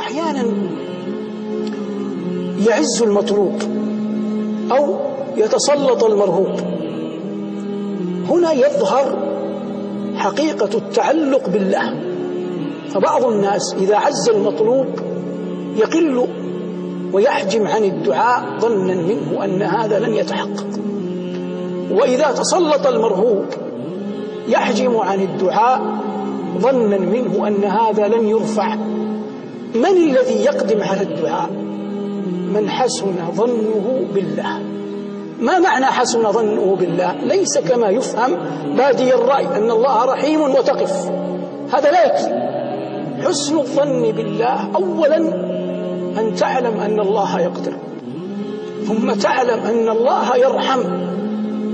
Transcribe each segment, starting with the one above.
أحيانا يعز المطلوب أو يتسلط المرهوب. هنا يظهر حقيقة التعلق بالله. فبعض الناس إذا عز المطلوب يقل ويحجم عن الدعاء ظنا منه أن هذا لن يتحقق. وإذا تسلط المرهوب يحجم عن الدعاء ظنا منه أن هذا لن يرفع من الذي يقدم على الدعاء؟ من حسن ظنه بالله. ما معنى حسن ظنه بالله؟ ليس كما يفهم بادي الرأي أن الله رحيم وتقف. هذا لا يكفي. حسن الظن بالله أولا أن تعلم أن الله يقدر ثم تعلم أن الله يرحم.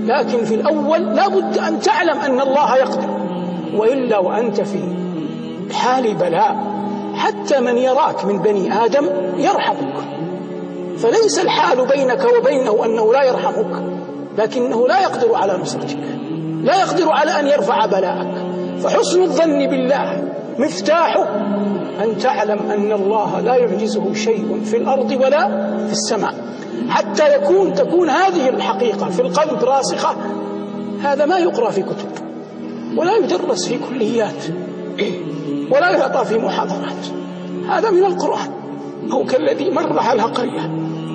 لكن في الأول لا بد أن تعلم أن الله يقدر وإلا وأنت في حال بلاء. حتى من يراك من بني آدم يرحمك. فليس الحال بينك وبينه أنه لا يرحمك لكنه لا يقدر على نصرتك لا يقدر على أن يرفع بلاءك. فحسن الظن بالله مفتاحه أن تعلم أن الله لا يعجزه شيء في الأرض ولا في السماء. حتى يكون تكون هذه الحقيقة في القلب راسخة هذا ما يقرأ في كتب ولا يدرس في كليات. ولا يعطى في محاضرات. هذا من القرآن. أو كالذي مر على قرية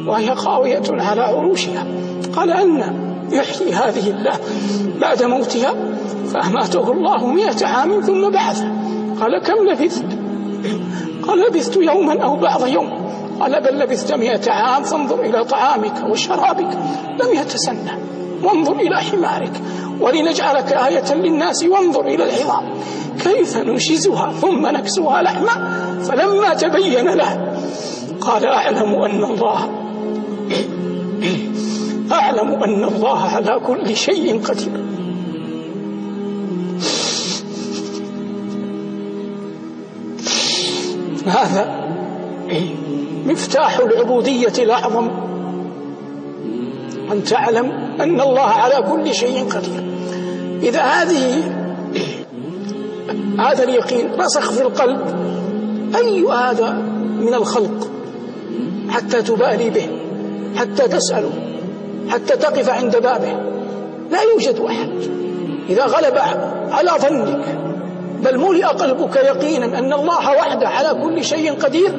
وهي خاوية على عروشها. قال أن يحيي هذه الله بعد موتها فأماته الله مئة عام ثم بعثه قال كم لبثت؟ قال لبثت يوما أو بعض يوم. قال بل لبثت مئة عام فانظر إلى طعامك وشرابك لم يتسنى. وانظر إلى حمارك. ولنجعلك آية للناس وانظر إلى العظام. كيف ننشزها ثم نكسوها لحما؟ فلما تبين له قال أعلم أن الله أعلم أن الله على كل شيء قدير. هذا مفتاح العبودية الأعظم. أن تعلم أن الله على كل شيء قدير. إذا هذه هذا اليقين رسخ في القلب. أي هذا من الخلق؟ حتى تبالي به حتى تسأله حتى تقف عند بابه. لا يوجد أحد. إذا غلب على ظنك بل ملئ قلبك يقينا أن الله وحده على كل شيء قدير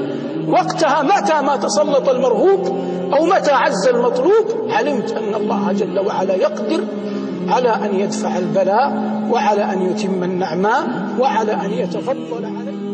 وقتها متى ما تسلط المرهوب أو متى عز المطلوب علمت أن الله جل وعلا يقدر على أن يدفع البلاء وعلى أن يتم النعماء وعلى أن يتفضل عليك